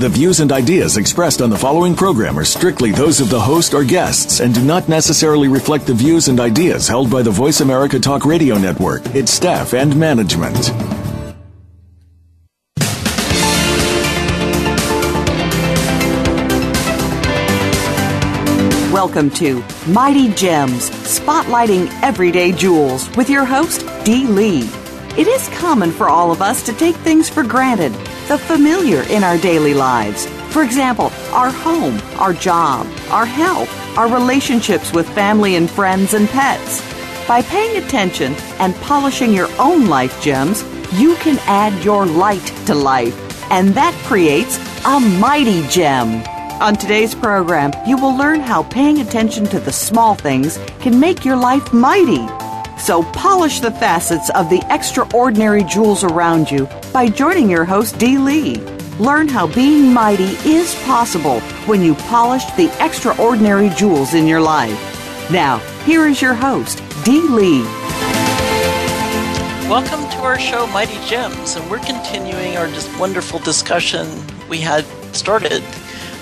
The views and ideas expressed on the following program are strictly those of the host or guests and do not necessarily reflect the views and ideas held by the Voice America Talk Radio Network, its staff, and management. Welcome to Mighty Gems, spotlighting everyday jewels with your host, Dee Lee. It is common for all of us to take things for granted, the familiar in our daily lives. For example, our home, our job, our health, our relationships with family and friends and pets. By paying attention and polishing your own life gems, you can add your light to life, and that creates a mighty gem. On today's program, you will learn how paying attention to the small things can make your life mighty. So polish the facets of the extraordinary jewels around you by joining your host, Dee Lee. Learn how being mighty is possible when you polish the extraordinary jewels in your life. Now, here is your host, Dee Lee. Welcome to our show, Mighty Gems, and we're continuing our just wonderful discussion we had started.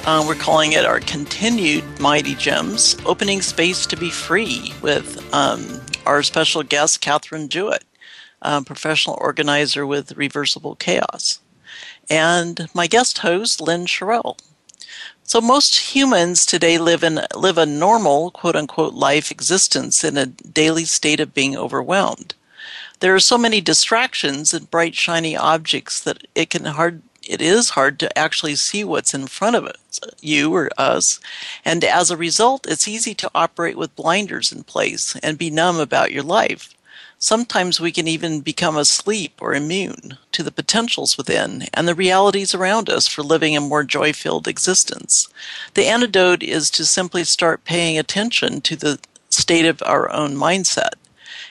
Uh, we're calling it our continued Mighty Gems, opening space to be free with um, our special guest, Catherine Jewett, um, professional organizer with Reversible Chaos, and my guest host, Lynn Sherrill. So most humans today live in live a normal quote unquote life existence in a daily state of being overwhelmed. There are so many distractions and bright shiny objects that it can hard it is hard to actually see what's in front of us, you or us. And as a result, it's easy to operate with blinders in place and be numb about your life. Sometimes we can even become asleep or immune to the potentials within and the realities around us for living a more joy filled existence. The antidote is to simply start paying attention to the state of our own mindset.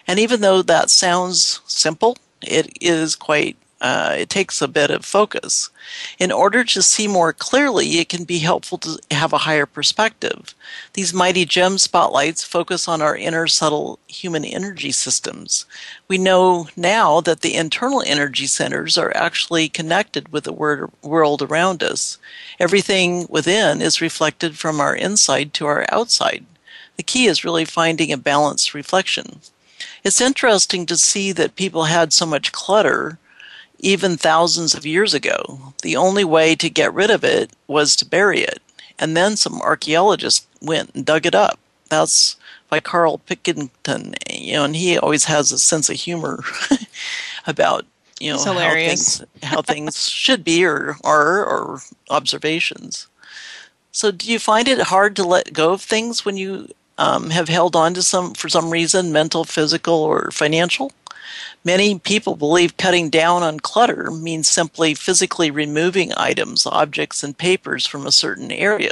And even though that sounds simple, it is quite uh, it takes a bit of focus. In order to see more clearly, it can be helpful to have a higher perspective. These mighty gem spotlights focus on our inner subtle human energy systems. We know now that the internal energy centers are actually connected with the world around us. Everything within is reflected from our inside to our outside. The key is really finding a balanced reflection. It's interesting to see that people had so much clutter even thousands of years ago. The only way to get rid of it was to bury it. And then some archaeologists went and dug it up. That's by Karl Pilkington, you know, and he always has a sense of humor about you know how things, how things should be or are or observations. So, do you find it hard to let go of things when you um, have held on to some for some reason, mental, physical, or financial? Many people believe cutting down on clutter means simply physically removing items, objects, and papers from a certain area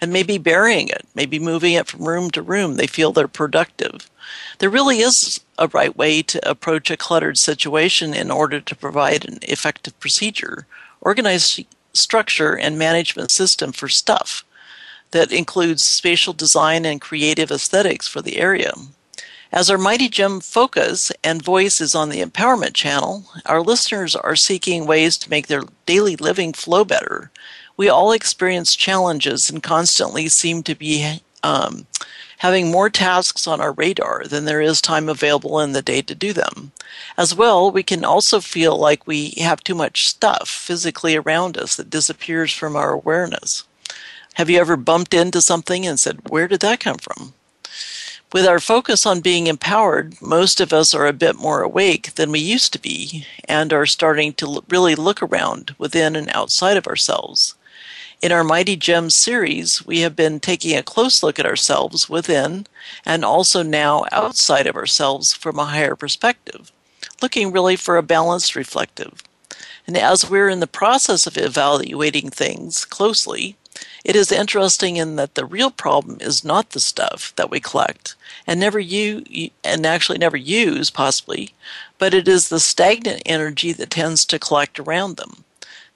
and maybe burying it, maybe moving it from room to room. They feel they're productive. There really is a right way to approach a cluttered situation in order to provide an effective procedure, organized structure, and management system for stuff that includes spatial design and creative aesthetics for the area. As our Mighty Gem focus and voice is on the empowerment channel, our listeners are seeking ways to make their daily living flow better. We all experience challenges and constantly seem to be um, having more tasks on our radar than there is time available in the day to do them. As well, we can also feel like we have too much stuff physically around us that disappears from our awareness. Have you ever bumped into something and said, Where did that come from? With our focus on being empowered, most of us are a bit more awake than we used to be and are starting to really look around within and outside of ourselves. In our Mighty Gems series, we have been taking a close look at ourselves within and also now outside of ourselves from a higher perspective, looking really for a balanced reflective. And as we're in the process of evaluating things closely, It is interesting in that the real problem is not the stuff that we collect and never use, and actually never use, possibly, but it is the stagnant energy that tends to collect around them.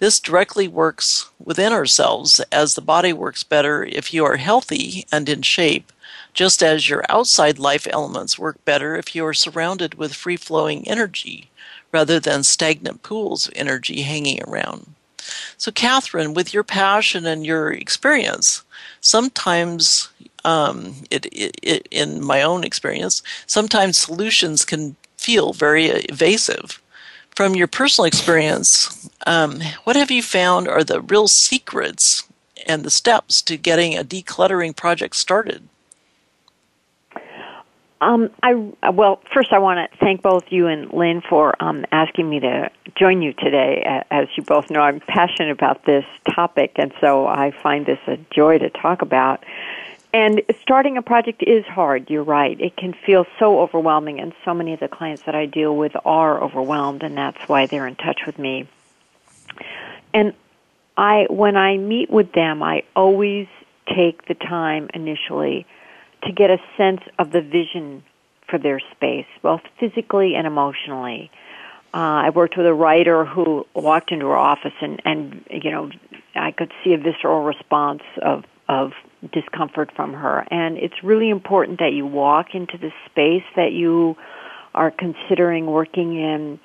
This directly works within ourselves as the body works better if you are healthy and in shape, just as your outside life elements work better if you are surrounded with free flowing energy rather than stagnant pools of energy hanging around. So, Catherine, with your passion and your experience, sometimes, um, it, it, it, in my own experience, sometimes solutions can feel very evasive. From your personal experience, um, what have you found are the real secrets and the steps to getting a decluttering project started? Um, I well, first I want to thank both you and Lynn for um, asking me to join you today. As you both know, I'm passionate about this topic, and so I find this a joy to talk about. And starting a project is hard. You're right; it can feel so overwhelming, and so many of the clients that I deal with are overwhelmed, and that's why they're in touch with me. And I, when I meet with them, I always take the time initially to get a sense of the vision for their space, both physically and emotionally. Uh, I worked with a writer who walked into her office and, and you know, I could see a visceral response of, of discomfort from her. And it's really important that you walk into the space that you are considering working in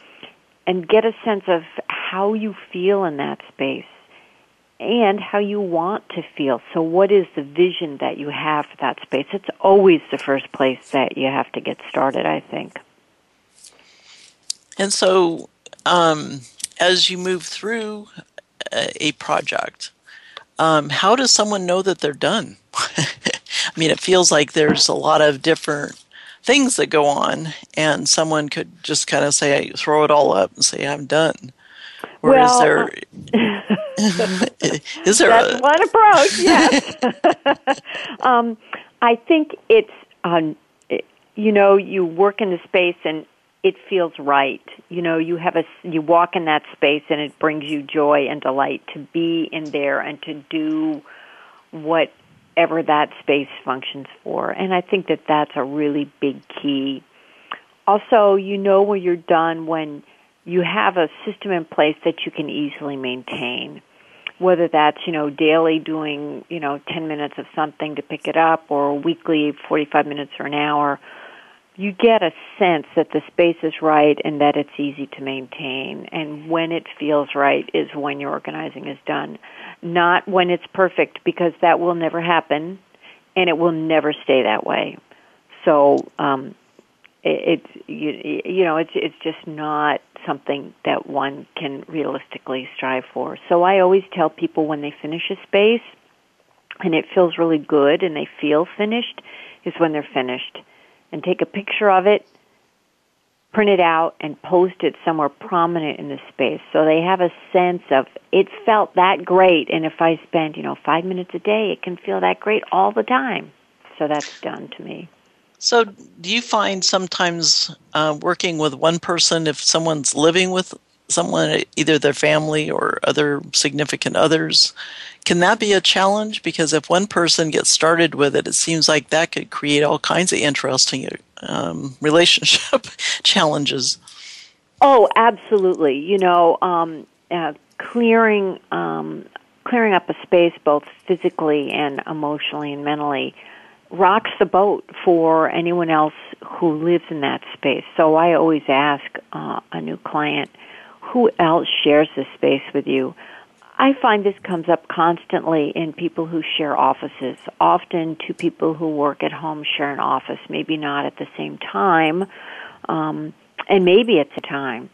and get a sense of how you feel in that space and how you want to feel. So, what is the vision that you have for that space? It's always the first place that you have to get started, I think. And so, um, as you move through a, project, um, how does someone know that they're done? I mean, it feels like there's a lot of different things that go on, and someone could just kind of say, throw it all up and say, I'm done. Or well, is there is there that's a... one approach? Yes. um, I think it's um, it, you know you work in the space and it feels right. You know, you have a you walk in that space and it brings you joy and delight to be in there and to do whatever that space functions for. And I think that that's a really big key. Also, you know when you're done when you have a system in place that you can easily maintain. Whether that's, you know, daily doing, you know, 10 minutes of something to pick it up or weekly 45 minutes or an hour, you get a sense that the space is right and that it's easy to maintain. And when it feels right is when your organizing is done. Not when it's perfect because that will never happen and it will never stay that way. So, um, it, it's you, you know it's it's just not something that one can realistically strive for. So I always tell people when they finish a space and it feels really good and they feel finished is when they're finished. And take a picture of it, print it out and post it somewhere prominent in the space so they have a sense of it felt that great and if I spend, you know, 5 minutes a day, it can feel that great all the time. So that's done to me. So, do you find sometimes uh, working with one person, if someone's living with someone, either their family or other significant others, can that be a challenge? Because if one person gets started with it, it seems like that could create all kinds of interesting um, relationship challenges. Oh, absolutely. You know, um, uh, clearing um, clearing up a space both physically and emotionally and mentally rocks the boat for anyone else who lives in that space. So I always ask uh, a new client, who else shares this space with you? I find this comes up constantly in people who share offices. Often, two people who work at home share an office, maybe not at the same time, um, and maybe at the time.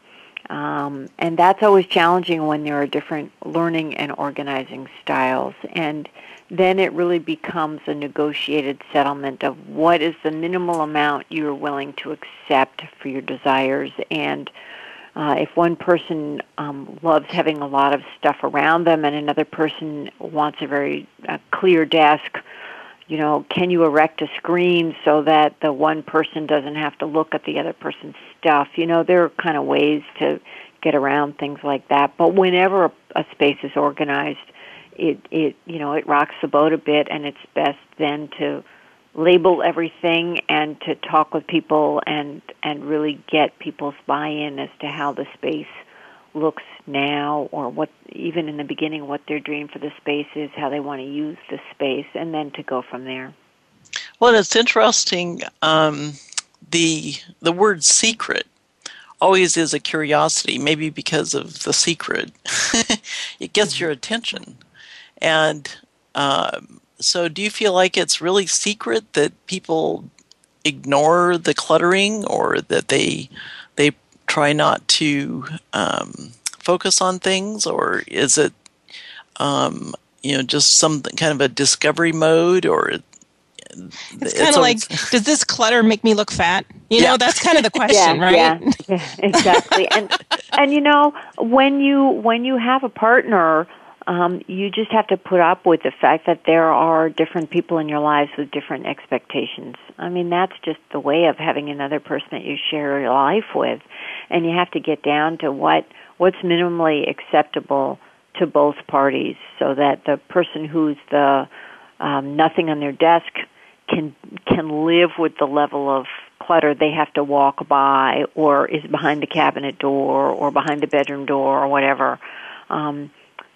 Um, and that's always challenging when there are different learning and organizing styles. And then it really becomes a negotiated settlement of what is the minimal amount you're willing to accept for your desires. And uh, if one person um, loves having a lot of stuff around them and another person wants a very uh, clear desk, you know, can you erect a screen so that the one person doesn't have to look at the other person's stuff? You know, there are kind of ways to get around things like that. But whenever a, a space is organized, it it you know it rocks the boat a bit, and it's best then to label everything and to talk with people and and really get people's buy-in as to how the space looks now or what even in the beginning what their dream for the space is how they want to use the space and then to go from there. Well it's interesting um, the the word secret always is a curiosity maybe because of the secret. It gets your attention and um, so do you feel like it's really secret that people ignore the cluttering or that they they try not to um, focus on things, or is it, um, you know, just some kind of a discovery mode, or it's kind of like, does this clutter make me look fat? You yeah. know, that's kind of the question, yeah, right? Yeah, yeah, exactly. and and you know, when you when you have a partner um, you just have to put up with the fact that there are different people in your lives with different expectations. I mean, that's just the way of having another person that you share your life with, and you have to get down to what what's minimally acceptable to both parties, so that the person who's the um, nothing on their desk can can live with the level of clutter they have to walk by, or is behind the cabinet door, or behind the bedroom door, or whatever. Um,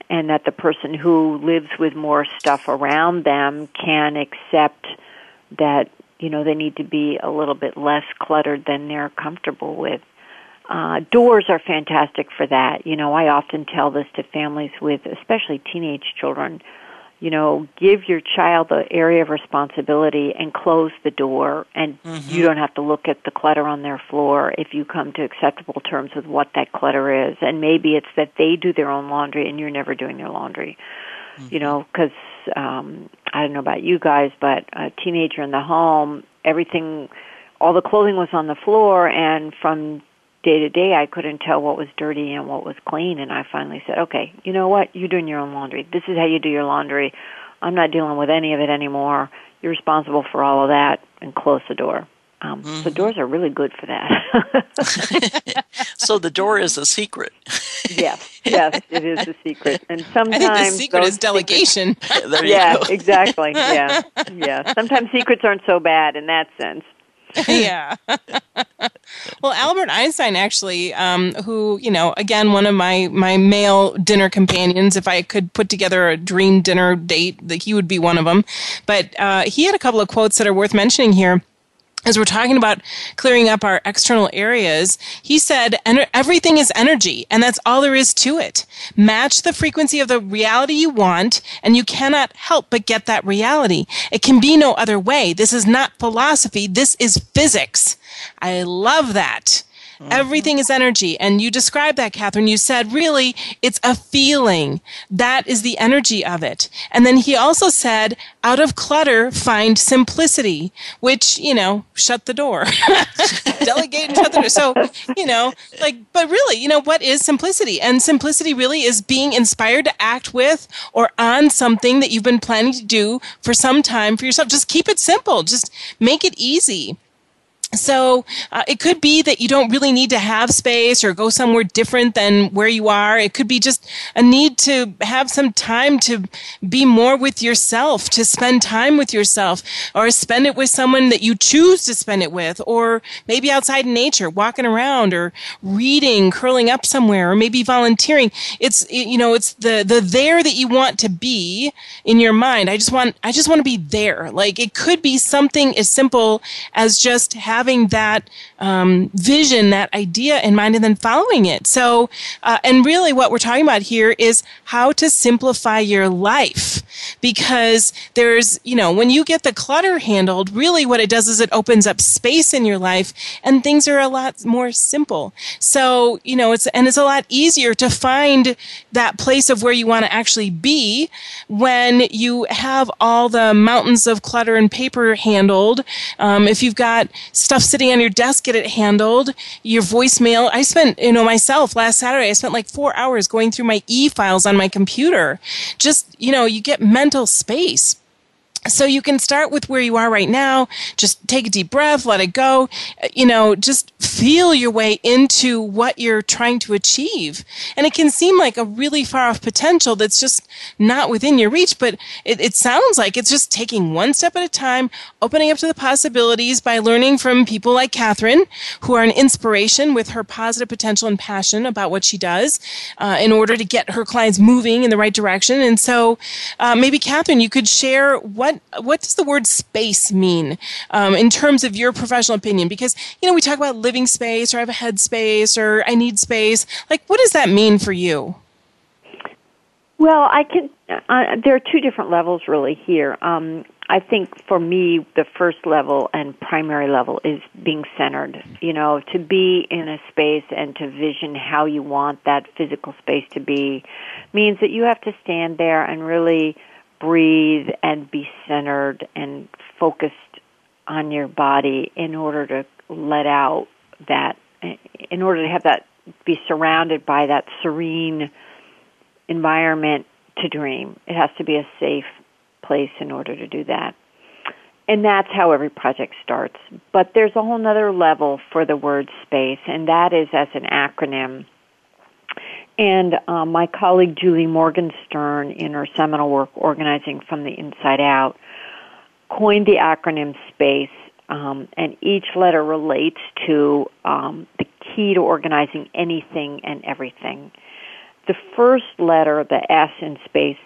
and that the person who lives with more stuff around them can accept that you know they need to be a little bit less cluttered than they're comfortable with. Uh, doors are fantastic for that. You know, I often tell this to families with, especially teenage children you know, give your child the area of responsibility and close the door and mm-hmm. you don't have to look at the clutter on their floor if you come to acceptable terms with what that clutter is. And maybe it's that they do their own laundry and you're never doing their laundry. Mm-hmm. You know, cuz um I don't know about you guys, but a teenager in the home, everything all the clothing was on the floor and from day to day I couldn't tell what was dirty and what was clean and I finally said, "Okay, you know what? You're doing your own laundry. This is how you do your laundry. I'm not dealing with any of it anymore. You're responsible for all of that." And close the door. Um, mm-hmm. So doors are really good for that. so the door is a secret. yes, yes, it is a secret, and sometimes I think the secret is delegation. Secrets, yeah, exactly. Yeah, yeah. Sometimes secrets aren't so bad in that sense. yeah. well, Albert Einstein actually, um, who you know, again, one of my my male dinner companions. If I could put together a dream dinner date, that he would be one of them. But uh, he had a couple of quotes that are worth mentioning here as we're talking about clearing up our external areas, he said everything is energy, and that's all there is to it. Match the frequency of the reality you want, and you cannot help but get that reality. It can be no other way. This is not philosophy. This is physics. I love that. Mm-hmm. Everything is energy. And you described that, Catherine. You said, really, it's a feeling. That is the energy of it. And then he also said, out of clutter, find simplicity, which, you know, shut the door. Delegate and shut the door. So, you know, like, but really, you know, what is simplicity? And simplicity really is being inspired to act with or on something that you've been planning to do for some time for yourself. Just keep it simple. Just make it easy. So uh, it could be that you don't really need to have space or go somewhere different than where you are. It could be just a need to have some time to be more with yourself, to spend time with yourself, or spend it with someone that you choose to spend it with, or maybe outside in nature, walking around, or reading, curling up somewhere, or maybe volunteering. It's you know it's the the there that you want to be in your mind. I just want I just want to be there. Like it could be something as simple as just having having that um, vision, that idea in mind, and then following it. So, uh, and really what we're talking about here is how to simplify your life because there's, you know, when you get the clutter handled, really what it does is it opens up space in your life and things are a lot more simple. So, you know, it's, and it's a lot easier to find that place of where you want to actually be when you have all the mountains of clutter and paper handled. Um, if you've got stuff sitting on your desk, get it handled. Your voicemail. I spent, you know, myself last Saturday, I spent like four hours going through my e files on my computer. Just, you know, you get mental space. So you can start with where you are right now. Just take a deep breath, let it go. You know, just feel your way into what you're trying to achieve. And it can seem like a really far off potential that's just not within your reach, but it, it sounds like it's just taking one step at a time, opening up to the possibilities by learning from people like Catherine, who are an inspiration with her positive potential and passion about what she does uh, in order to get her clients moving in the right direction. And so uh, maybe, Catherine, you could share what, what does the word space mean um, in terms of your professional opinion? Because, you know, we talk about living space or I have a head space or I need space. Like, what does that mean for you? Well, I can. Uh, there are two different levels really here. Um, I think for me, the first level and primary level is being centered. You know, to be in a space and to vision how you want that physical space to be means that you have to stand there and really breathe and be centered and focused on your body in order to let out that, in order to have that be surrounded by that serene environment to dream. It has to be a safe place in order to do that. And that's how every project starts. But there's a whole other level for the word space, and that is as an acronym. And um, my colleague Julie Morgenstern, in her seminal work, Organizing from the Inside Out, coined the acronym SPACE, um, and each letter relates to um, the key to organizing anything and everything. The first letter, the S in space,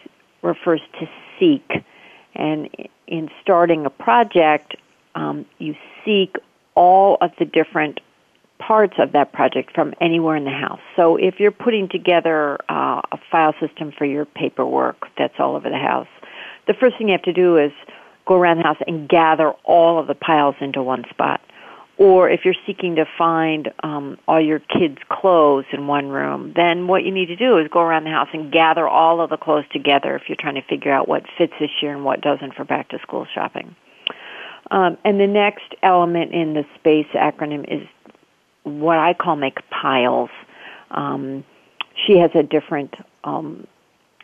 refers to seek. And in starting a project, um, you seek all of the different parts of that project from anywhere in the house. So if you're putting together uh, a file system for your paperwork that's all over the house, the first thing you have to do is go around the house and gather all of the piles into one spot or if you're seeking to find um, all your kids' clothes in one room, then what you need to do is go around the house and gather all of the clothes together if you're trying to figure out what fits this year and what doesn't for back to school shopping. Um, and the next element in the SPACE acronym is what I call make piles. Um, she has a different um,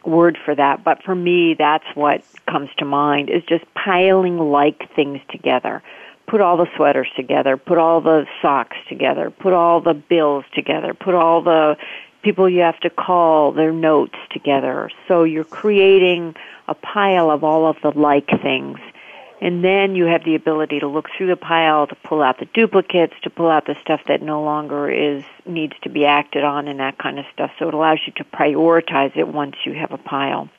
word for that, but for me, that's what comes to mind is just piling like things together put all the sweaters together, put all the socks together, put all the bills together, put all the people you have to call, their notes together. So you're creating a pile of all of the like things. And then you have the ability to look through the pile to pull out the duplicates, to pull out the stuff that no longer is needs to be acted on and that kind of stuff. So it allows you to prioritize it once you have a pile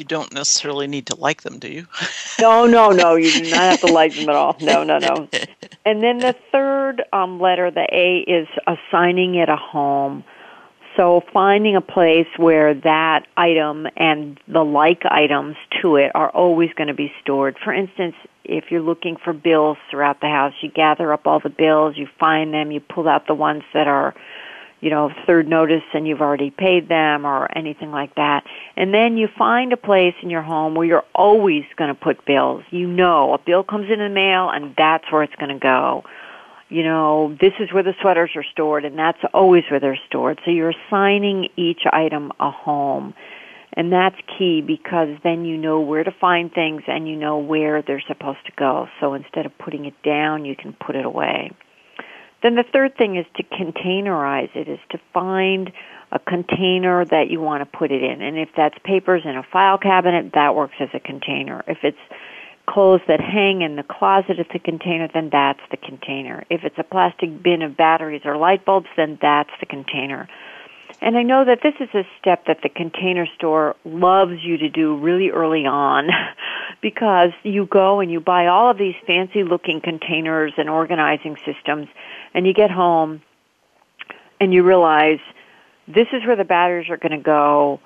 you don't necessarily need to like them, do you? no, no, no. You do not have to like them at all. No, no, no. And then the third um, letter, the A, is assigning it a home. So finding a place where that item and the like items to it are always going to be stored. For instance, if you're looking for bills throughout the house, you gather up all the bills, you find them, you pull out the ones that are you know, third notice and you've already paid them or anything like that. And then you find a place in your home where you're always going to put bills. You know, a bill comes in the mail and that's where it's going to go. You know, this is where the sweaters are stored and that's always where they're stored. So you're assigning each item a home. And that's key because then you know where to find things and you know where they're supposed to go. So instead of putting it down, you can put it away. Then the third thing is to containerize it, is to find a container that you want to put it in. And if that's papers in a file cabinet, that works as a container. If it's clothes that hang in the closet as a container, then that's the container. If it's a plastic bin of batteries or light bulbs, then that's the container. And I know that this is a step that the container store loves you to do really early on because you go and you buy all of these fancy looking containers and organizing systems and you get home and you realize this is where the batteries are going to go.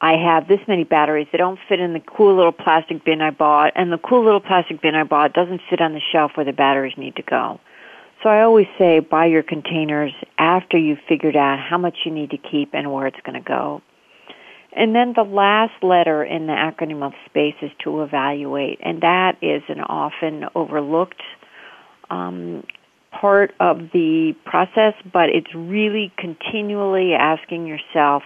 I have this many batteries. They don't fit in the cool little plastic bin I bought, and the cool little plastic bin I bought doesn't fit on the shelf where the batteries need to go. So I always say buy your containers after you've figured out how much you need to keep and where it's going to go. And then the last letter in the acronym of SPACE is to evaluate, and that is an often overlooked um, part of the process, but it's really continually asking yourself,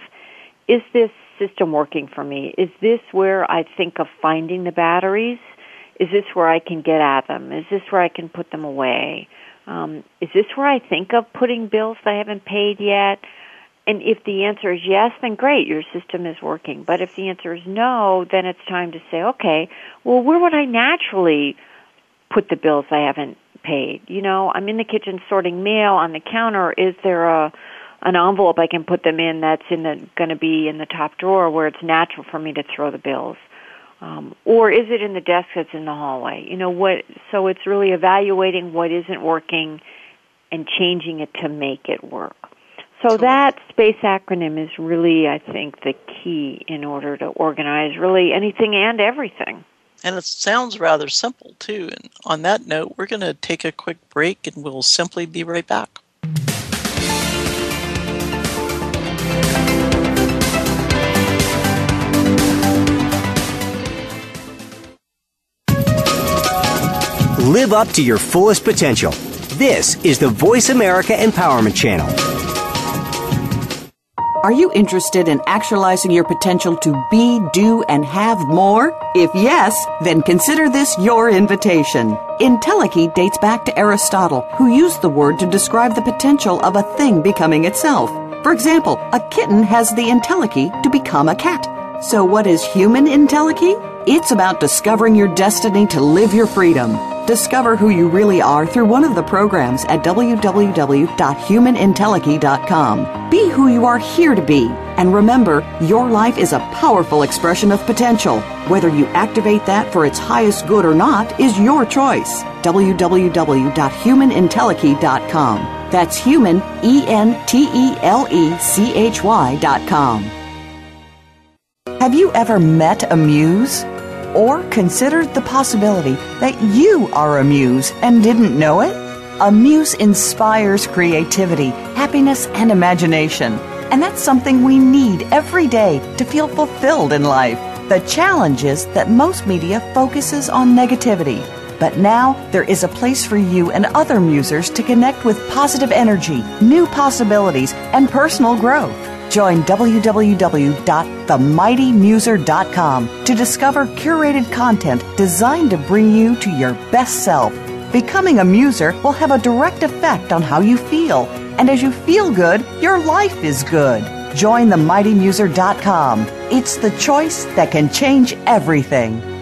is this system working for me? Is this where I think of finding the batteries? Is this where I can get at them? Is this where I can put them away? Um, is this where I think of putting bills that I haven't paid yet? And if the answer is yes, then great, your system is working. But if the answer is no, then it's time to say, okay, well, where would I naturally put the bills I haven't paid? You know, I'm in the kitchen sorting mail on the counter. Is there a an envelope I can put them in that's in the going to be in the top drawer where it's natural for me to throw the bills? Um, or is it in the desk that's in the hallway? You know what? So it's really evaluating what isn't working and changing it to make it work. So that space acronym is really, I think, the key in order to organize really anything and everything. And it sounds rather simple, too. And on that note, we're going to take a quick break and we'll simply be right back. Live up to your fullest potential. This is the Voice America Empowerment Channel. Are you interested in actualizing your potential to be, do, and have more? If yes, then consider this your invitation. Entelechy dates back to Aristotle, who used the word to describe the potential of a thing becoming itself. For example, a kitten has the entelechy to become a cat. So what is human entelechy? It's about discovering your destiny to live your freedom. Discover who you really are through one of the programs at www.humanentelechy.com. Be who you are here to be. And remember, your life is a powerful expression of potential. Whether you activate that for its highest good or not is your choice. www.humanentelechy.com. That's human, E N T E L E C H Y.com. Have you ever met a muse? Or considered the possibility that you are a muse and didn't know it? A muse inspires creativity, happiness, and imagination. And that's something we need every day to feel fulfilled in life. The challenge is that most media focuses on negativity. But now there is a place for you and other musers to connect with positive energy, new possibilities, and personal growth. Join www.themightymuser.com to discover curated content designed to bring you to your best self. Becoming a muser will have a direct effect on how you feel, and as you feel good, your life is good. Join themightymuser.com. It's the choice that can change everything.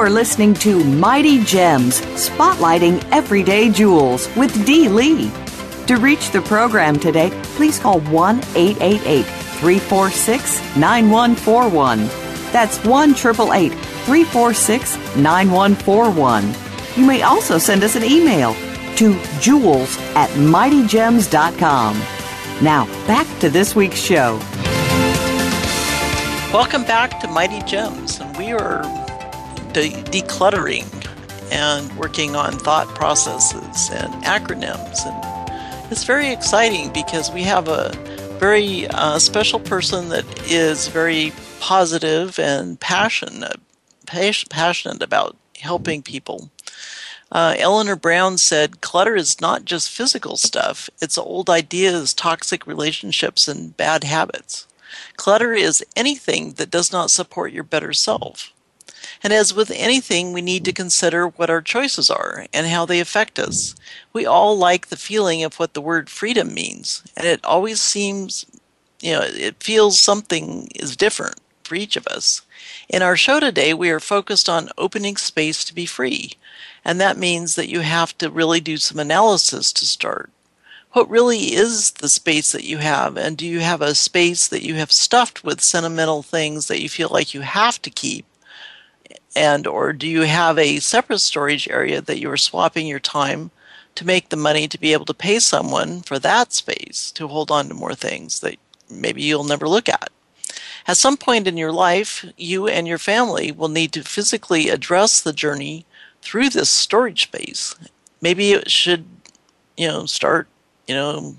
You are listening to Mighty Gems, spotlighting everyday jewels with Dee Lee. To reach the program today, please call 1 888 346 9141. That's 1 888 346 9141. You may also send us an email to jewels at mightygems.com. Now, back to this week's show. Welcome back to Mighty Gems, and we are de- decluttering and working on thought processes and acronyms. And it's very exciting because we have a very uh, special person that is very positive and passionate, passionate about helping people. Uh, Eleanor Brown said, Clutter is not just physical stuff, it's old ideas, toxic relationships, and bad habits. Clutter is anything that does not support your better self. And as with anything, we need to consider what our choices are and how they affect us. We all like the feeling of what the word freedom means, and it always seems, you know, it feels something is different for each of us. In our show today, we are focused on opening space to be free, and that means that you have to really do some analysis to start. What really is the space that you have, and do you have a space that you have stuffed with sentimental things that you feel like you have to keep? And or do you have a separate storage area that you are swapping your time to make the money to be able to pay someone for that space to hold on to more things that maybe you'll never look at? At some point in your life you and your family will need to physically address the journey through this storage space. Maybe it should you know start you know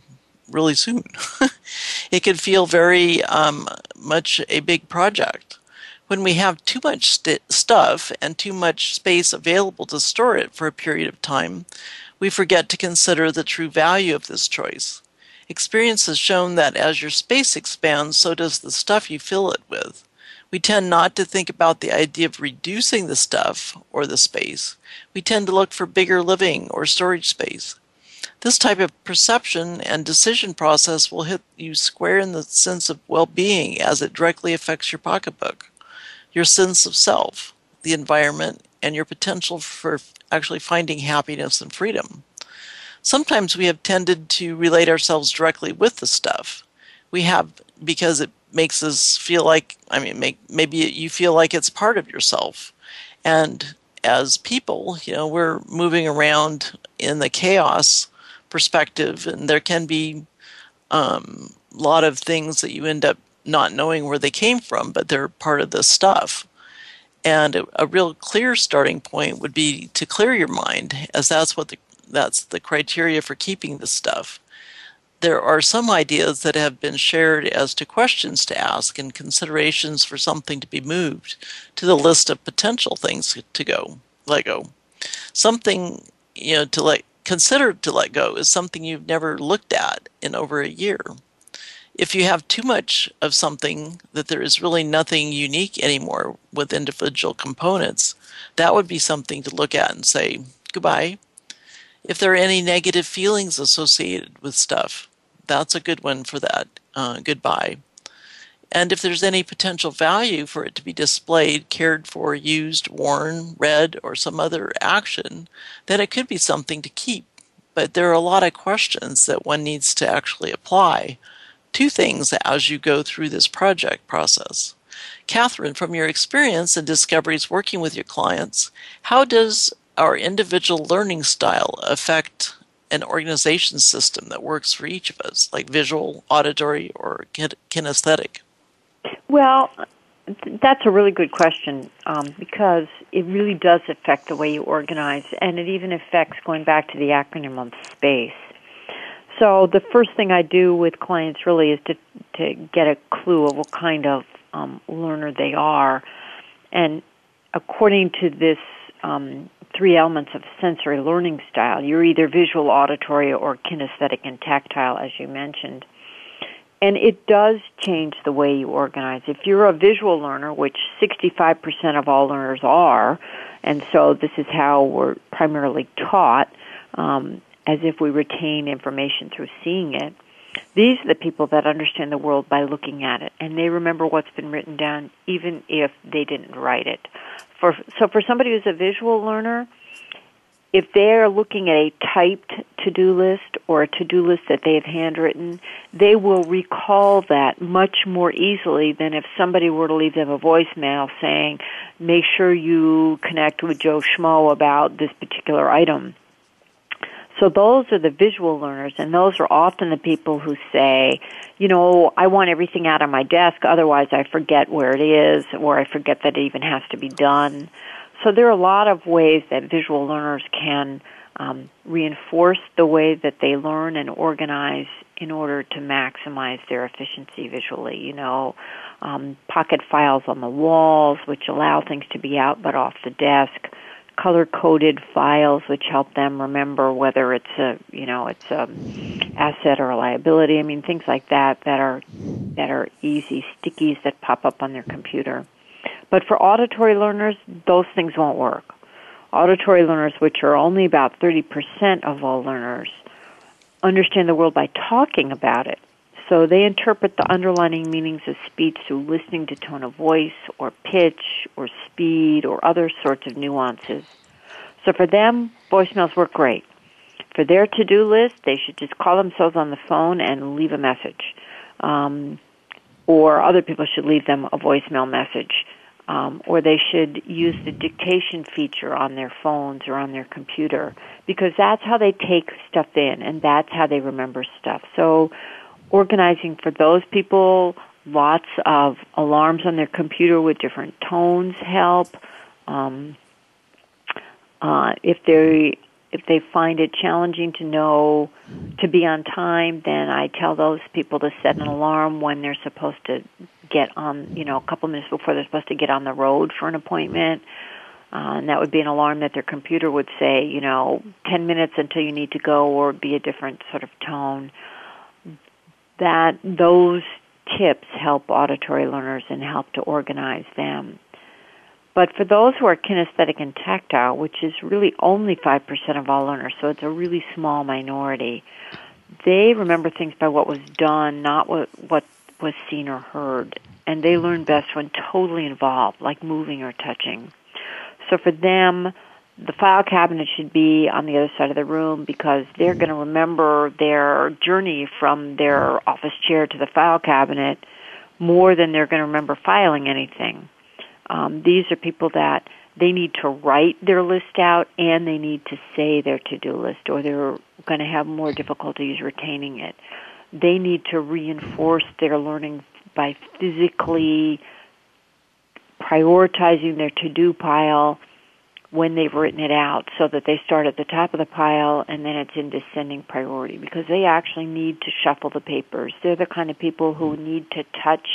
really soon. It could feel very um, much a big project when we have too much st- stuff and too much space available to store it for a period of time, we forget to consider the true value of this choice. Experience has shown that as your space expands, so does the stuff you fill it with. We tend not to think about the idea of reducing the stuff or the space. We tend to look for bigger living or storage space. This type of perception and decision process will hit you square in the sense of well being as it directly affects your pocketbook, your sense of self, the environment, and your potential for actually finding happiness and freedom. Sometimes we have tended to relate ourselves directly with the stuff. We have because it makes us feel like, I mean, make, maybe you feel like it's part of yourself. And as people, you know, we're moving around in the chaos perspective, and there can be um, a lot of things that you end up not knowing where they came from, but they're part of the stuff. And a, a, real clear starting point would be to clear your mind, as that's what the, that's the criteria for keeping the stuff. There are some ideas that have been shared as to questions to ask and considerations for something to be moved to the list of potential things to go, let go. Something you know to let consider to let go is something you've never looked at in over a year. If you have too much of something that there is really nothing unique anymore with individual components, that would be something to look at and say goodbye. If there are any negative feelings associated with stuff, that's a good one for that. Uh, goodbye. And if there's any potential value for it to be displayed, cared for, used, worn, read, or some other action, then it could be something to keep. But there are a lot of questions that one needs to actually apply to things as you go through this project process. Catherine, from your experience and discoveries working with your clients, how does our individual learning style affect an organization system that works for each of us, like visual, auditory, or kinesthetic? Well, that's a really good question um, because it really does affect the way you organize, and it even affects going back to the acronym of SPACE. So the first thing I do with clients really is to to get a clue of what kind of um, learner they are, and according to this um, three elements of sensory learning style, you're either visual, auditory, or kinesthetic and tactile, as you mentioned. And it does change the way you organize. If you're a visual learner, which 65% of all learners are, and so this is how we're primarily taught, um, as if we retain information through seeing it. These are the people that understand the world by looking at it, and they remember what's been written down, even if they didn't write it. For so, for somebody who's a visual learner, if they're looking at a typed to-do list or a to-do list that they have handwritten, they will recall that much more easily than if somebody were to leave them a voicemail saying, make sure you connect with Joe Schmo about this particular item. So those are the visual learners, and those are often the people who say, you know, I want everything out of my desk, otherwise I forget where it is, or I forget that it even has to be done. So there are a lot of ways that visual learners can um, reinforce the way that they learn and organize in order to maximize their efficiency visually. You know, um, pocket files on the walls, which allow things to be out but off the desk. Color coded files, which help them remember whether it's a you know it's a asset or a liability. I mean things like that that are that are easy stickies that pop up on their computer. But for auditory learners, those things won't work. Auditory learners, which are only about 30% of all learners, understand the world by talking about it. So they interpret the underlying meanings of speech through listening to tone of voice or pitch or speed or other sorts of nuances. So for them, voicemails work great. For their to-do list, they should just call themselves on the phone and leave a message. Um, or other people should leave them a voicemail message um, or they should use the dictation feature on their phones or on their computer because that's how they take stuff in and that's how they remember stuff. So organizing for those people, lots of alarms on their computer with different tones help. Um, uh, if they if they find it challenging to know to be on time, then I tell those people to set an alarm when they're supposed to get on, you know, a couple minutes before they're supposed to get on the road for an appointment. Uh, and that would be an alarm that their computer would say, you know, 10 minutes until you need to go or be a different sort of tone. That those tips help auditory learners and help to organize them. But for those who are kinesthetic and tactile, which is really only 5% of all learners, so it's a really small minority, they remember things by what was done, not what, what was seen or heard. And they learn best when totally involved, like moving or touching. So for them, the file cabinet should be on the other side of the room because they're going to remember their journey from their office chair to the file cabinet more than they're going to remember filing anything. Um, these are people that they need to write their list out and they need to say their to-do list or they're going to have more difficulties retaining it. They need to reinforce their learning by physically prioritizing their to-do pile when they've written it out so that they start at the top of the pile and then it's in descending priority because they actually need to shuffle the papers. They're the kind of people who need to touch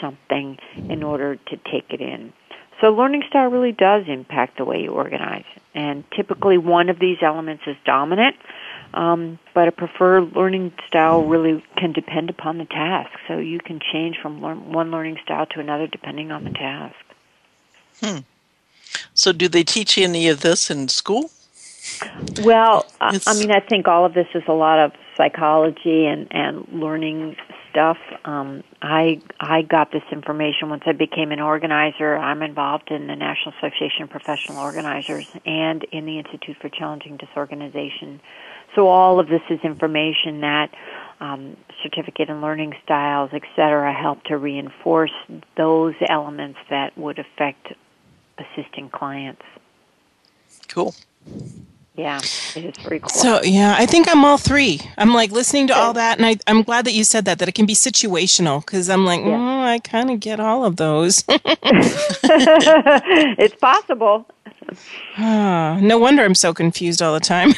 something in order to take it in. So learning style really does impact the way you organize. And typically one of these elements is dominant, um, but a preferred learning style really can depend upon the task. So you can change from learn, one learning style to another depending on the task. Hmm. So, do they teach any of this in school? Well, it's, I mean, I think all of this is a lot of psychology and and learning stuff. Um, I I got this information once I became an organizer. I'm involved in the National Association of Professional Organizers and in the Institute for Challenging Disorganization. So all of this is information that um, certificate in learning styles, etc., help to reinforce those elements that would affect assisting clients. Cool. Yeah, it is very cool. So yeah, I think I'm all three. I'm like listening to all that, and I, I'm glad that you said that that it can be situational because I'm like, yeah. oh, I kind of get all of those. it's possible. Oh, no wonder I'm so confused all the time.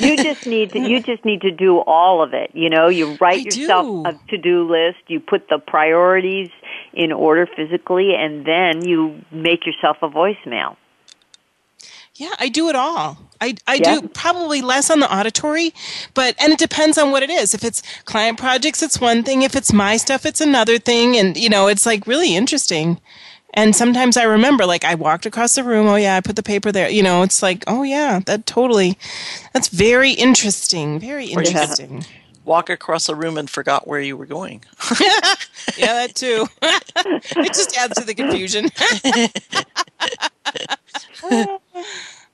you just need to you just need to do all of it. You know, you write I yourself do. a to-do list, you put the priorities in order physically and then you make yourself a voicemail. Yeah, I do it all. I, I yeah. do probably less on the auditory, but and it depends on what it is. If it's client projects, it's one thing. If it's my stuff, it's another thing. And you know, it's like really interesting. And sometimes I remember, like, I walked across the room. Oh, yeah, I put the paper there. You know, it's like, oh, yeah, that totally, that's very interesting. Very interesting. Walk across a room and forgot where you were going. yeah, that too. it just adds to the confusion.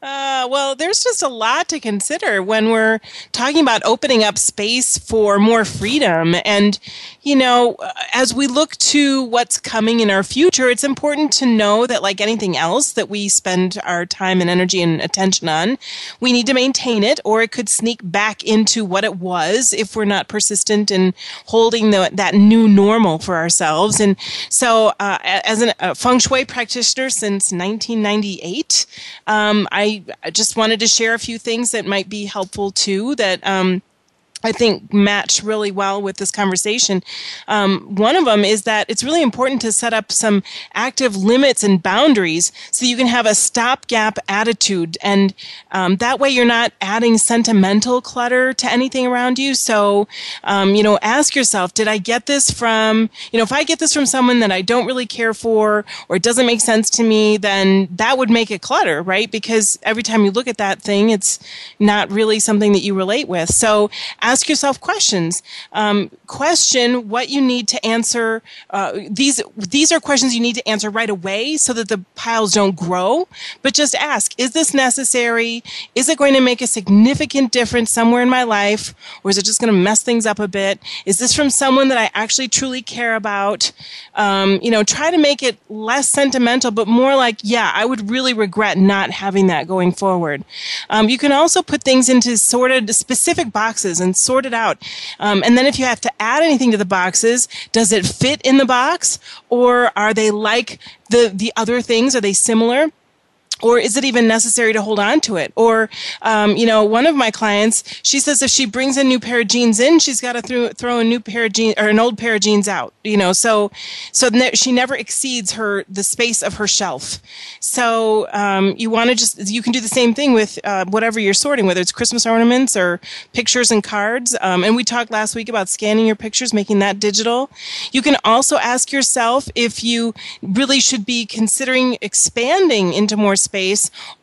Uh, well, there's just a lot to consider when we're talking about opening up space for more freedom. And, you know, as we look to what's coming in our future, it's important to know that, like anything else that we spend our time and energy and attention on, we need to maintain it, or it could sneak back into what it was if we're not persistent in holding the, that new normal for ourselves. And so, uh, as an, a feng shui practitioner since 1998, um, I I, just wanted to share a few things that might be helpful too that um, I think match really well with this conversation. Um, one of them is that it's really important to set up some active limits and boundaries so you can have a stopgap attitude, and um, that way you're not adding sentimental clutter to anything around you. So, um, you know, ask yourself, did I get this from, you know, if I get this from someone that I don't really care for or it doesn't make sense to me, then that would make it clutter, right? Because every time you look at that thing, it's not really something that you relate with. So ask yourself questions. Um, question what you need to answer. Uh, these these are questions you need to answer right away so that the piles don't grow. But just ask: Is this necessary? Is it going to make a significant difference somewhere in my life, or is it just going to mess things up a bit? Is this from someone that I actually truly care about? Um, you know, try to make it less sentimental, but more like, yeah, I would really regret not having that going forward. Um, you can also put things into sorted specific boxes and sort it out. Um, and then if you have to add anything to the boxes, does it fit in the box or are they like the, the other things? Are they similar? Or is it even necessary to hold on to it? Or um, you know one of my clients she says if she brings a new pair of jeans in she's got to throw, a new pair of jeans or an old pair of jeans out you know? So so ne- she never exceeds her the space of her shelf. So um, you want to just you can do the same thing with uh, whatever you're sorting whether it's christmas ornaments or pictures and cards. Um, and we talked last week about scanning your pictures making that digital. You can also ask yourself if you really should be considering expanding into more space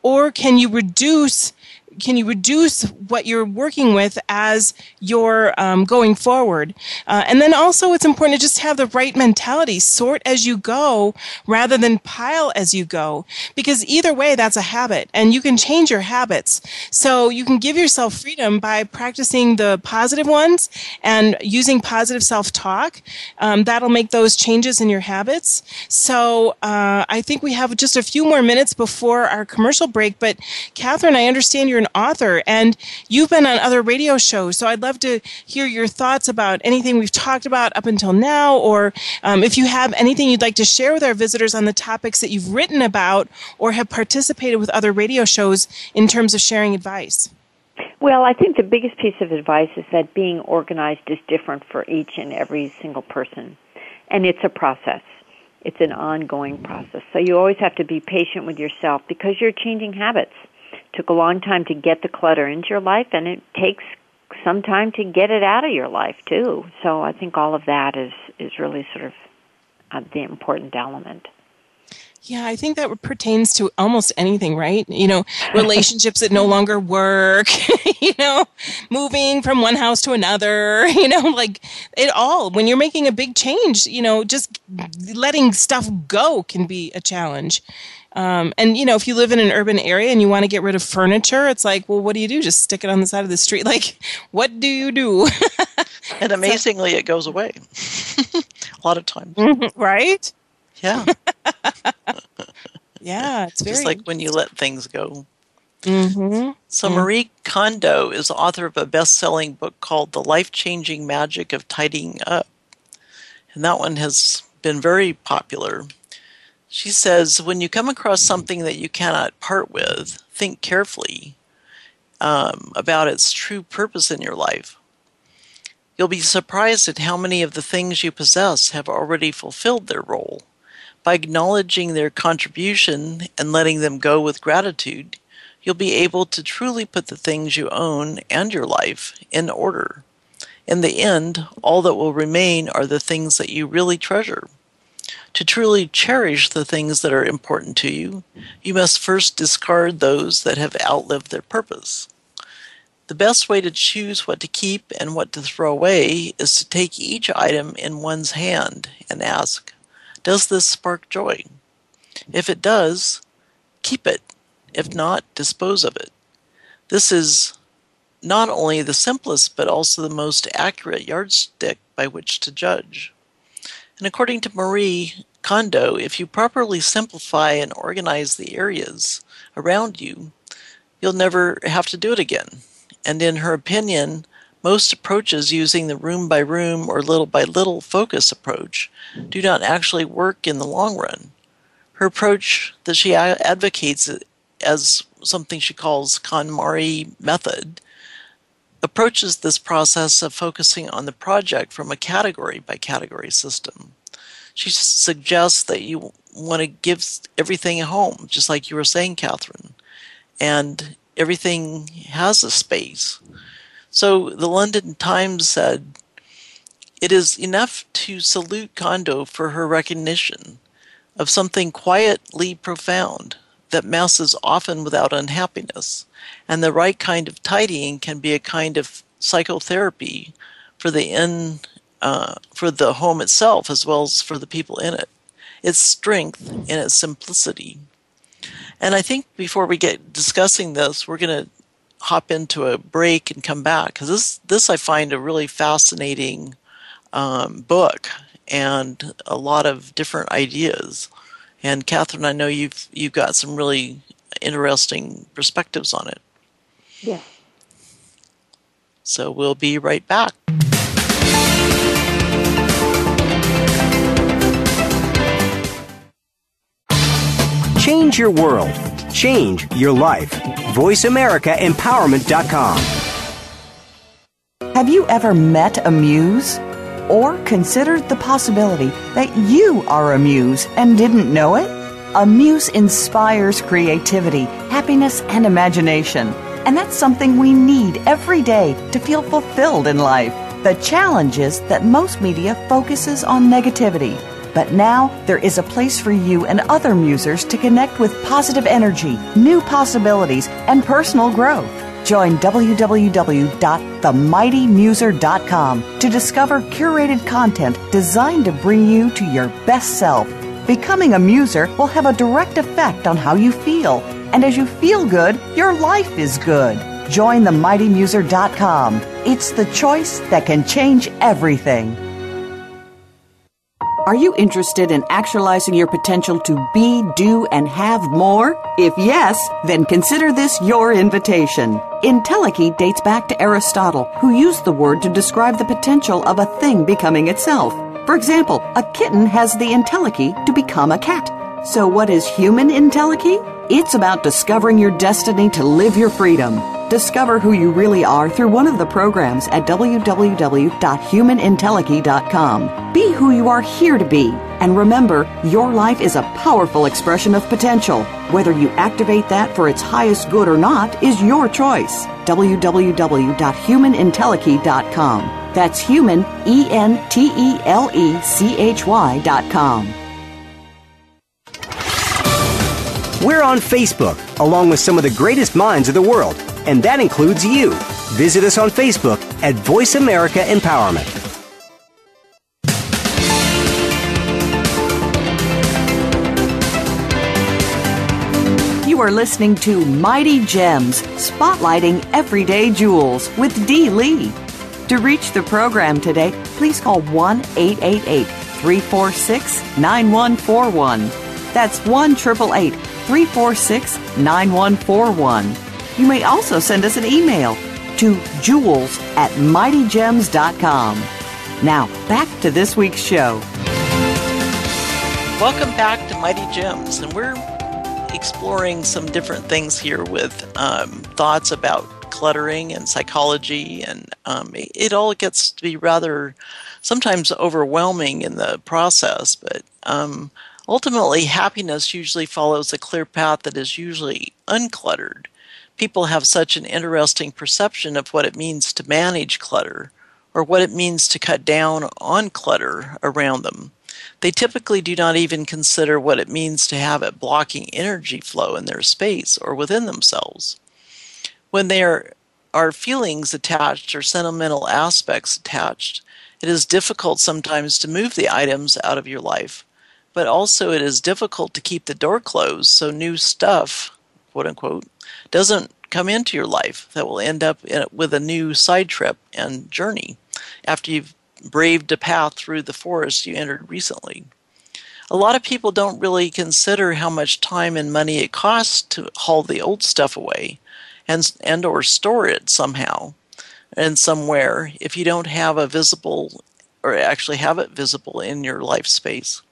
or can you reduce can you reduce what you're working with as you're um, going forward? Uh, and then also, it's important to just have the right mentality sort as you go rather than pile as you go. Because either way, that's a habit, and you can change your habits. So you can give yourself freedom by practicing the positive ones and using positive self talk. Um, that'll make those changes in your habits. So uh, I think we have just a few more minutes before our commercial break. But Catherine, I understand you're an author and you've been on other radio shows. So I'd love to hear your thoughts about anything we've talked about up until now, or um, if you have anything you'd like to share with our visitors on the topics that you've written about or have participated with other radio shows in terms of sharing advice. Well, I think the biggest piece of advice is that being organized is different for each and every single person. And it's a process. It's an ongoing process. So you always have to be patient with yourself because you're changing habits took a long time to get the clutter into your life and it takes some time to get it out of your life too. So I think all of that is is really sort of uh, the important element. Yeah, I think that pertains to almost anything, right? You know, relationships that no longer work, you know, moving from one house to another, you know, like it all. When you're making a big change, you know, just letting stuff go can be a challenge. Um, and you know, if you live in an urban area and you want to get rid of furniture, it's like, well, what do you do? Just stick it on the side of the street? Like, what do you do? and amazingly, so, it goes away a lot of times. Mm-hmm, right? Yeah. yeah, it's very just like when you let things go. Mm-hmm. So Marie Kondo is the author of a best-selling book called "The Life-Changing Magic of Tidying Up," and that one has been very popular. She says, when you come across something that you cannot part with, think carefully um, about its true purpose in your life. You'll be surprised at how many of the things you possess have already fulfilled their role. By acknowledging their contribution and letting them go with gratitude, you'll be able to truly put the things you own and your life in order. In the end, all that will remain are the things that you really treasure. To truly cherish the things that are important to you, you must first discard those that have outlived their purpose. The best way to choose what to keep and what to throw away is to take each item in one's hand and ask, Does this spark joy? If it does, keep it. If not, dispose of it. This is not only the simplest but also the most accurate yardstick by which to judge. And according to Marie Kondo, if you properly simplify and organize the areas around you, you'll never have to do it again. And in her opinion, most approaches using the room by room or little by little focus approach do not actually work in the long run. Her approach that she advocates as something she calls KonMari method approaches this process of focusing on the project from a category by category system. She suggests that you want to give everything a home, just like you were saying, Catherine, and everything has a space. So the London Times said, it is enough to salute Kondo for her recognition of something quietly profound that masses often without unhappiness and the right kind of tidying can be a kind of psychotherapy for the in uh, for the home itself as well as for the people in it. Its strength and its simplicity. And I think before we get discussing this, we're going to hop into a break and come back because this this I find a really fascinating um, book and a lot of different ideas. And Catherine, I know you've you've got some really interesting perspectives on it. Yeah. So we'll be right back. Change your world. Change your life. VoiceAmericaEmpowerment.com. Have you ever met a muse? Or considered the possibility that you are a muse and didn't know it? A muse inspires creativity, happiness, and imagination. And that's something we need every day to feel fulfilled in life. The challenge is that most media focuses on negativity. But now there is a place for you and other musers to connect with positive energy, new possibilities, and personal growth. Join www.themightymuser.com to discover curated content designed to bring you to your best self. Becoming a muser will have a direct effect on how you feel and as you feel good, your life is good. Join themightymuser.com. It's the choice that can change everything. Are you interested in actualizing your potential to be, do, and have more? If yes, then consider this your invitation. Entelechy dates back to Aristotle, who used the word to describe the potential of a thing becoming itself. For example, a kitten has the entelechy to become a cat. So what is human entelechy? It's about discovering your destiny to live your freedom. Discover who you really are through one of the programs at www.humanentelechy.com. Be who you are here to be. And remember, your life is a powerful expression of potential. Whether you activate that for its highest good or not is your choice. www.humanentelechy.com. That's human, E N T E L E C H Y.com. We're on Facebook, along with some of the greatest minds of the world, and that includes you. Visit us on Facebook at Voice America Empowerment. You are listening to Mighty Gems, spotlighting everyday jewels with Dee Lee. To reach the program today, please call 1 888 346 9141. That's 1 888 346 9141. You may also send us an email to jewels at mightygems.com. Now, back to this week's show. Welcome back to Mighty Gems, and we're exploring some different things here with um, thoughts about cluttering and psychology, and um, it, all gets to be rather sometimes overwhelming in the process, but um, Ultimately, happiness usually follows a clear path that is usually uncluttered. People have such an interesting perception of what it means to manage clutter or what it means to cut down on clutter around them. They typically do not even consider what it means to have it blocking energy flow in their space or within themselves. When there are feelings attached or sentimental aspects attached, it is difficult sometimes to move the items out of your life but also it is difficult to keep the door closed so new stuff, quote unquote, doesn't come into your life that will end up in, with a new side trip and journey after you've braved a path through the forest you entered recently. A lot of people don't really consider how much time and money it costs to haul the old stuff away and and or store it somehow and somewhere if you don't have a visible or actually have it visible in your life space.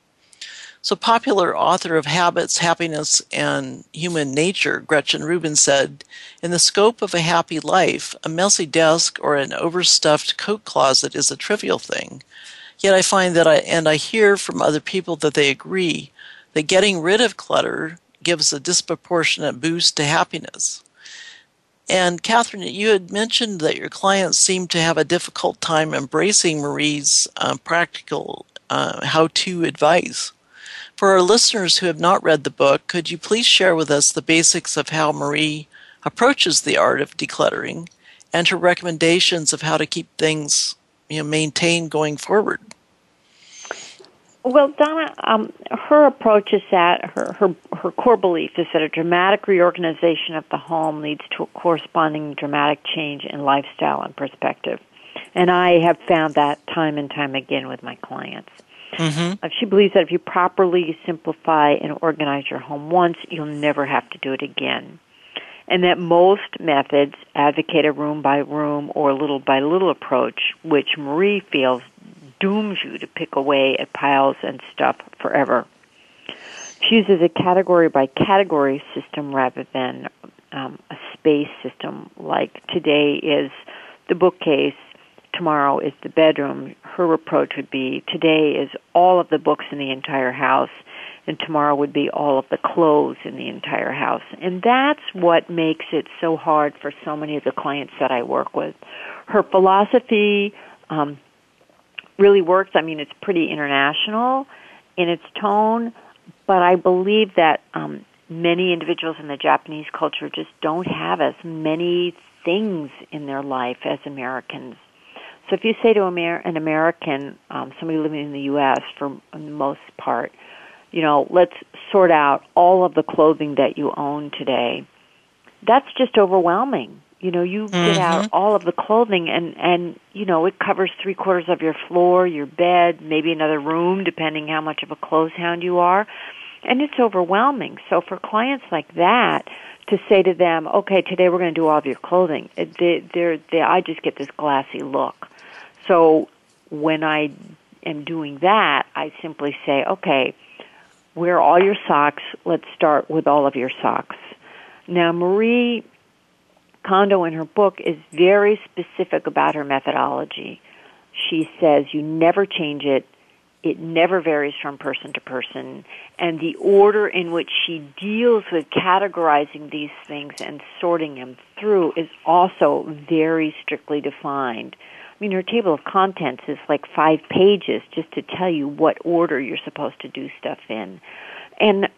So, popular author of Habits, Happiness, and Human Nature, Gretchen Rubin said In the scope of a happy life, a messy desk or an overstuffed coat closet is a trivial thing. Yet I find that I, and I hear from other people that they agree, that getting rid of clutter gives a disproportionate boost to happiness. And Catherine, you had mentioned that your clients seem to have a difficult time embracing Marie's uh, practical uh, how to advice. For our listeners who have not read the book, could you please share with us the basics of how Marie approaches the art of decluttering and her recommendations of how to keep things you know, maintained going forward? Well, Donna, um, her approach is that her, her her core belief is that a dramatic reorganization of the home leads to a corresponding dramatic change in lifestyle and perspective, and I have found that time and time again with my clients. Mm-hmm. She believes that if you properly simplify and organize your home once, you'll never have to do it again. And that most methods advocate a room by room or little by little approach, which Marie feels dooms you to pick away at piles and stuff forever. she uses a category by category system rather than um, a space system. Like today is the bookcase, tomorrow is the bedroom. Her approach would be today is all of the books in the entire house, and tomorrow would be all of the clothes in the entire house. And that's what makes it so hard for so many of the clients that I work with. Her philosophy um, really works. I mean, it's pretty international in its tone, but I believe that um, many individuals in the Japanese culture just don't have as many things in their life as Americans. So if you say to Amer- an American, um, somebody living in the U.S. for the most part, you know, let's sort out all of the clothing that you own today. That's just overwhelming. You know, you mm-hmm. get out all of the clothing and and you know, it covers three quarters of your floor, your bed, maybe another room depending how much of a clothes hound you are. And it's overwhelming. So for clients like that, to say to them, "Okay, today we're going to do all of your clothing," they, they're, they, I just get this glassy look. So when I am doing that, I simply say, "Okay, wear all your socks. Let's start with all of your socks." Now, Marie Kondo in her book is very specific about her methodology. She says you never change it it never varies from person to person. And the order in which she deals with categorizing these things and sorting them through is also very strictly defined. I mean, her table of contents is like five pages just to tell you what order you're supposed to do stuff in. And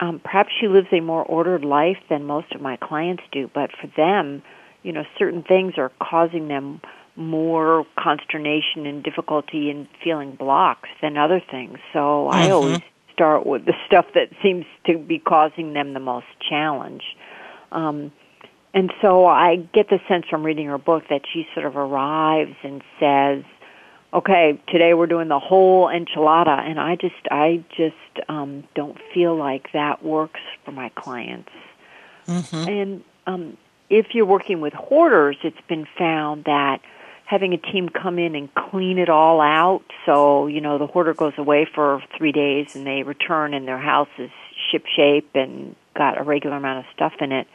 um, perhaps she lives a more ordered life than most of my clients do, but for them, you know, certain things are causing them more consternation and difficulty in feeling blocks than other things. So mm-hmm. I always start with the stuff that seems to be causing them the most challenge. Um, and so I get the sense from reading her book that she sort of arrives and says, "Okay, today we're doing the whole enchilada," and I just, I just um, don't feel like that works for my clients. Mm-hmm. And um, if you're working with hoarders, it's been found that having a team come in and clean it all out. So, you know, the hoarder goes away for three days and they return and their house is ship shape and got a regular amount of stuff in it.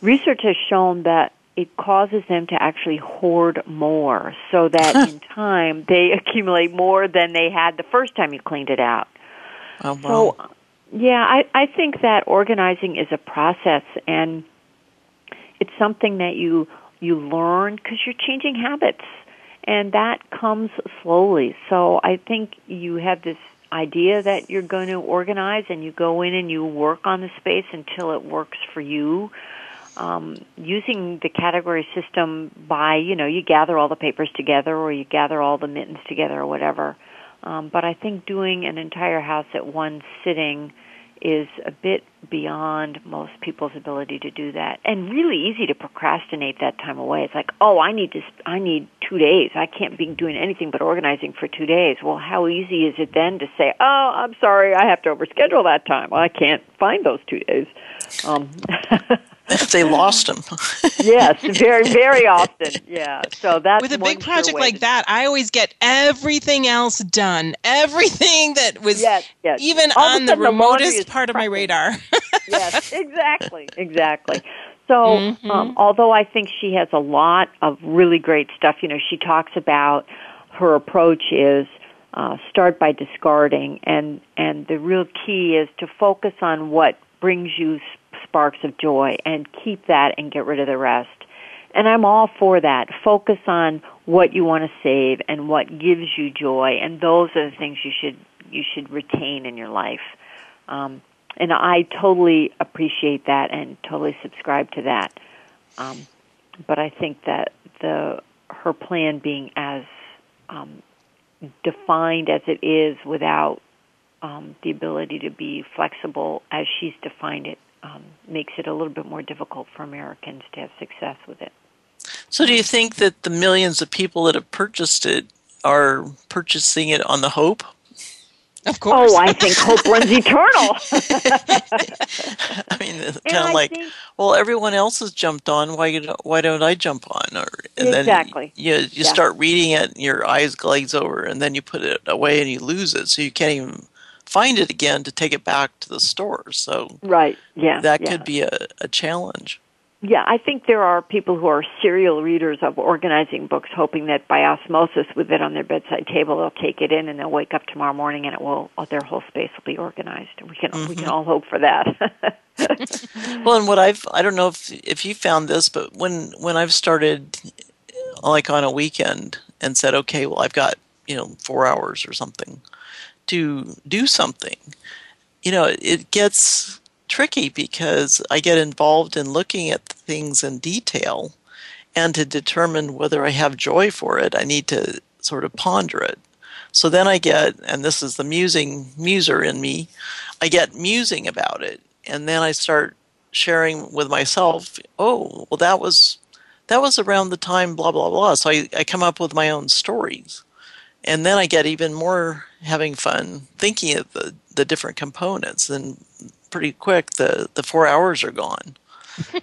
Research has shown that it causes them to actually hoard more so that in time they accumulate more than they had the first time you cleaned it out. Oh, wow. So, yeah, I, I think that organizing is a process and it's something that you you learn because you're changing habits and that comes slowly. So I think you have this idea that you're going to organize and you go in and you work on the space until it works for you. Um, using the category system by, you know, you gather all the papers together or you gather all the mittens together or whatever. Um, but I think doing an entire house at one sitting is a bit beyond most people's ability to do that. And really easy to procrastinate that time away. It's like oh i need to i need 2 days. I can't be doing anything but organizing for 2 days. Well how easy is it then to say oh i'm sorry i have to overschedule that time. I can't find those 2 days. Um they lost them. yes, very, very often. Yeah. So that's with a big project sure like that. I always get everything else done. Everything that was yes, yes. even All on the remotest the part of my radar. yes, exactly, exactly. So, mm-hmm. um, although I think she has a lot of really great stuff, you know, she talks about her approach is uh, start by discarding, and and the real key is to focus on what brings you sparks of joy and keep that and get rid of the rest. And I'm all for that. Focus on what you want to save and what gives you joy, and those are the things you should you should retain in your life. Um, and I totally appreciate that and totally subscribe to that. Um, but I think that the her plan being as um, defined as it is without um, the ability to be flexible as she's defined it um, makes it a little bit more difficult for Americans to have success with it. So, do you think that the millions of people that have purchased it are purchasing it on the hope? Of course. Oh, I think hope runs eternal. I mean, kind of like, think, well, everyone else has jumped on. Why why don't I jump on? Or and exactly. then you you yeah. start reading it, and your eyes glaze over, and then you put it away and you lose it, so you can't even find it again to take it back to the store. So right, yeah, that yeah. could be a, a challenge. Yeah, I think there are people who are serial readers of organizing books, hoping that by osmosis, with it on their bedside table, they'll take it in and they'll wake up tomorrow morning and it will their whole space will be organized. We can mm-hmm. we can all hope for that. well, and what I've I don't know if if you found this, but when when I've started like on a weekend and said, okay, well I've got you know four hours or something to do something, you know, it gets tricky because I get involved in looking at things in detail. And to determine whether I have joy for it, I need to sort of ponder it. So then I get, and this is the musing muser in me, I get musing about it. And then I start sharing with myself, oh, well, that was that was around the time blah blah blah so I, I come up with my own stories and then i get even more having fun thinking of the, the different components and pretty quick the the four hours are gone.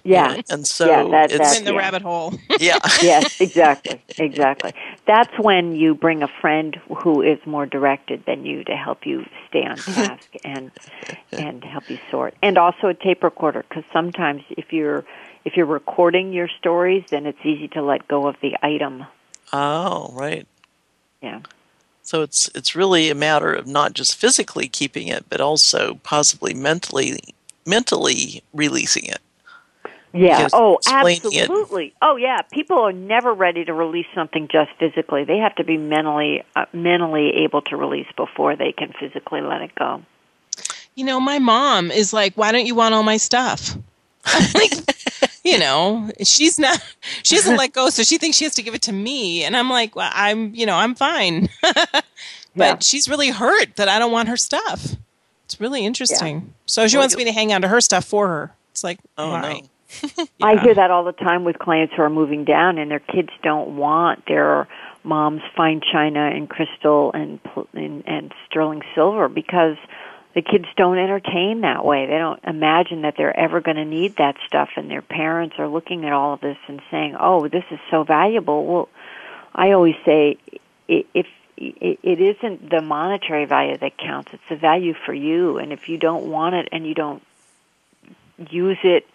Yeah, and, and so yeah, that, it's in the yeah. rabbit hole. yeah. yes, exactly, exactly. That's when you bring a friend who is more directed than you to help you stay on task and and help you sort, and also a tape recorder because sometimes if you're if you're recording your stories, then it's easy to let go of the item. Oh, right. Yeah. So it's it's really a matter of not just physically keeping it, but also possibly mentally mentally releasing it. Yeah. Because oh, explaining it- absolutely. Oh, yeah. People are never ready to release something just physically. They have to be mentally uh, mentally able to release before they can physically let it go. You know, my mom is like, "Why don't you want all my stuff?" like, you know, she's not. She doesn't let go, so she thinks she has to give it to me, and I'm like, well, I'm, you know, I'm fine. but Yeah. she's really hurt that I don't want her stuff. It's really interesting. So she Well, wants you- me to hang on to her stuff for her. It's like, Oh no. I hear that all the time with clients who are moving down and their kids don't want their mom's fine china and crystal and and, and sterling silver because the kids don't entertain that way. They don't imagine that they're ever going to need that stuff and their parents are looking at all of this and saying, "Oh, this is so valuable." Well, I always say if it isn't the monetary value that counts, it's the value for you and if you don't want it and you don't use it,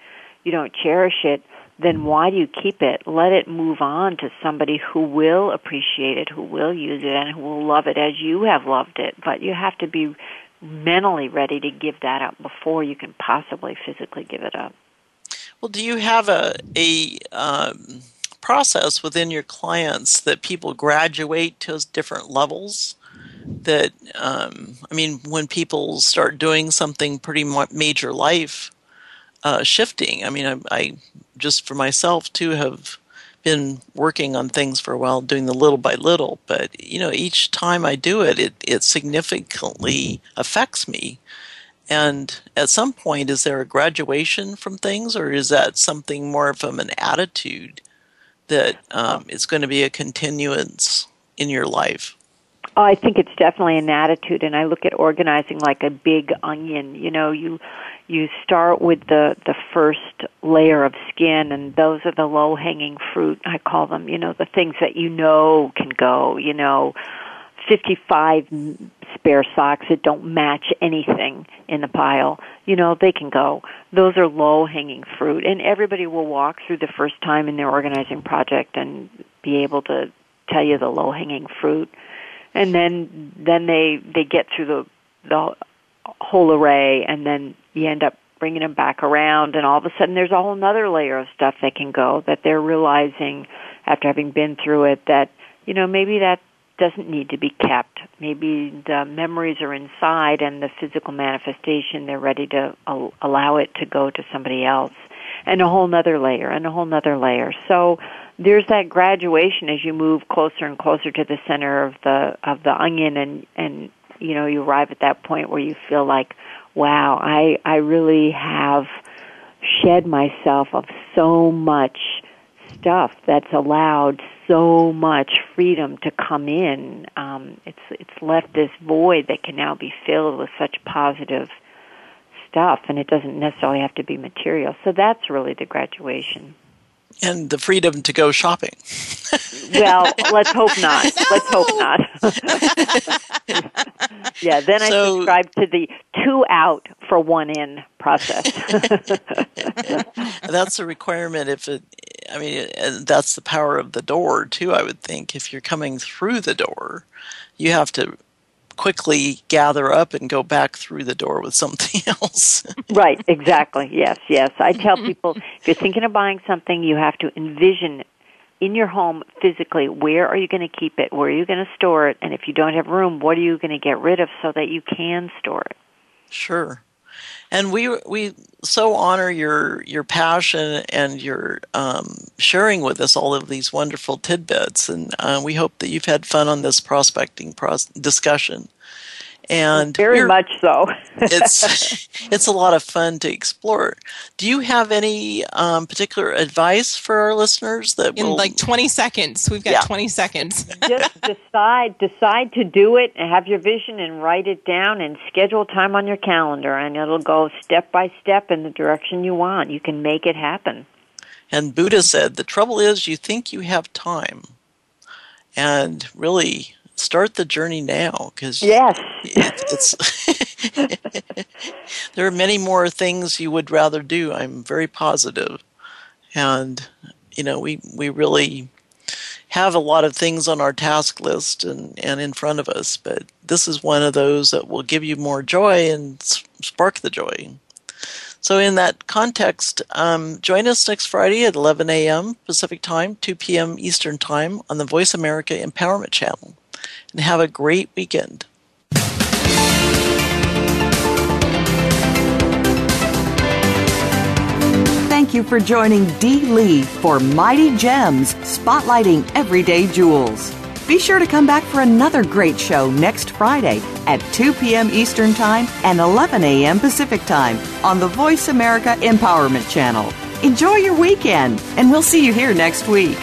you don't cherish it, then why do you keep it? Let it move on to somebody who will appreciate it, who will use it, and who will love it as you have loved it. But you have to be mentally ready to give that up before you can possibly physically give it up. Well, do you have a a um, process within your clients that people graduate to different levels? That um, I mean, when people start doing something pretty major life uh, shifting. I mean, I, I just for myself too have been working on things for a while, doing the little by little. But you know, each time I do it, it it significantly affects me. And at some point, is there a graduation from things, or is that something more from an attitude that um, going to be a continuance in your life? Oh, I think it's definitely an attitude, and I look at organizing like a big onion. You know, you you start with the the first layer of skin, and those are the low hanging fruit. I call them. You know, the things that you know can go. You know, fifty five spare socks that don't match anything in the pile. You know, they can go. Those are low hanging fruit, and everybody will walk through the first time in their organizing project and be able to tell you the low hanging fruit and then then they they get through the the whole array and then you end up bringing them back around and all of a sudden there's a whole another layer of stuff that can go that they're realizing after having been through it that you know maybe that doesn't need to be kept. Maybe the memories are inside and the physical manifestation they're ready to al- allow it to go to somebody else. And a whole nother layer and a whole nother layer. So there's that graduation as you move closer and closer to the center of the of the onion and and you know you arrive at that point where you feel like wow i i really have shed myself of so much stuff that's allowed so much freedom to come in. Um it's it's left this void that can now be filled with such positive stuff and it doesn't necessarily have to be material. So that's really the graduation and the freedom to go shopping. well, let's hope not. Let's hope not. yeah, then so, I subscribe to the two out for one in process. that's a requirement if it I mean that's the power of the door too I would think if you're coming through the door you have to quickly gather up and go back through the door with something else. right, exactly. Yes, yes. I tell people if you're thinking of buying something, you have to envision in your home physically where are you going to keep it? Where are you going to store it? And if you don't have room, what are you going to get rid of so that you can store it? Sure and we we so honor your your passion and your um, sharing with us all of these wonderful tidbits, and uh, we hope that you've had fun on this prospecting pros- discussion and very much so. it's it's a lot of fun to explore. Do you have any um, particular advice for our listeners that in will... like twenty seconds? We've got yeah. twenty seconds. Just decide decide to do it, and have your vision, and write it down, and schedule time on your calendar, and it'll go step by step in the direction you want. You can make it happen. And Buddha said, "The trouble is, you think you have time." And really, start the journey now because yes, it, it's there are many more things you would rather do. I'm very positive, and you know we we really have a lot of things on our task list and, and in front of us, but this is one of those that will give you more joy and spark the joy. So, in that context, um, join us next Friday at 11 a.m. Pacific Time, 2 p.m. Eastern Time on the Voice America Empowerment Channel and have a great weekend. Thank you for joining Dee Lee for Mighty Gems, spotlighting everyday jewels. Be sure to come back for another great show next Friday at 2 p.m. Eastern Time and 11 a.m. Pacific Time on the Voice America Empowerment Channel. Enjoy your weekend, and we'll see you here next week.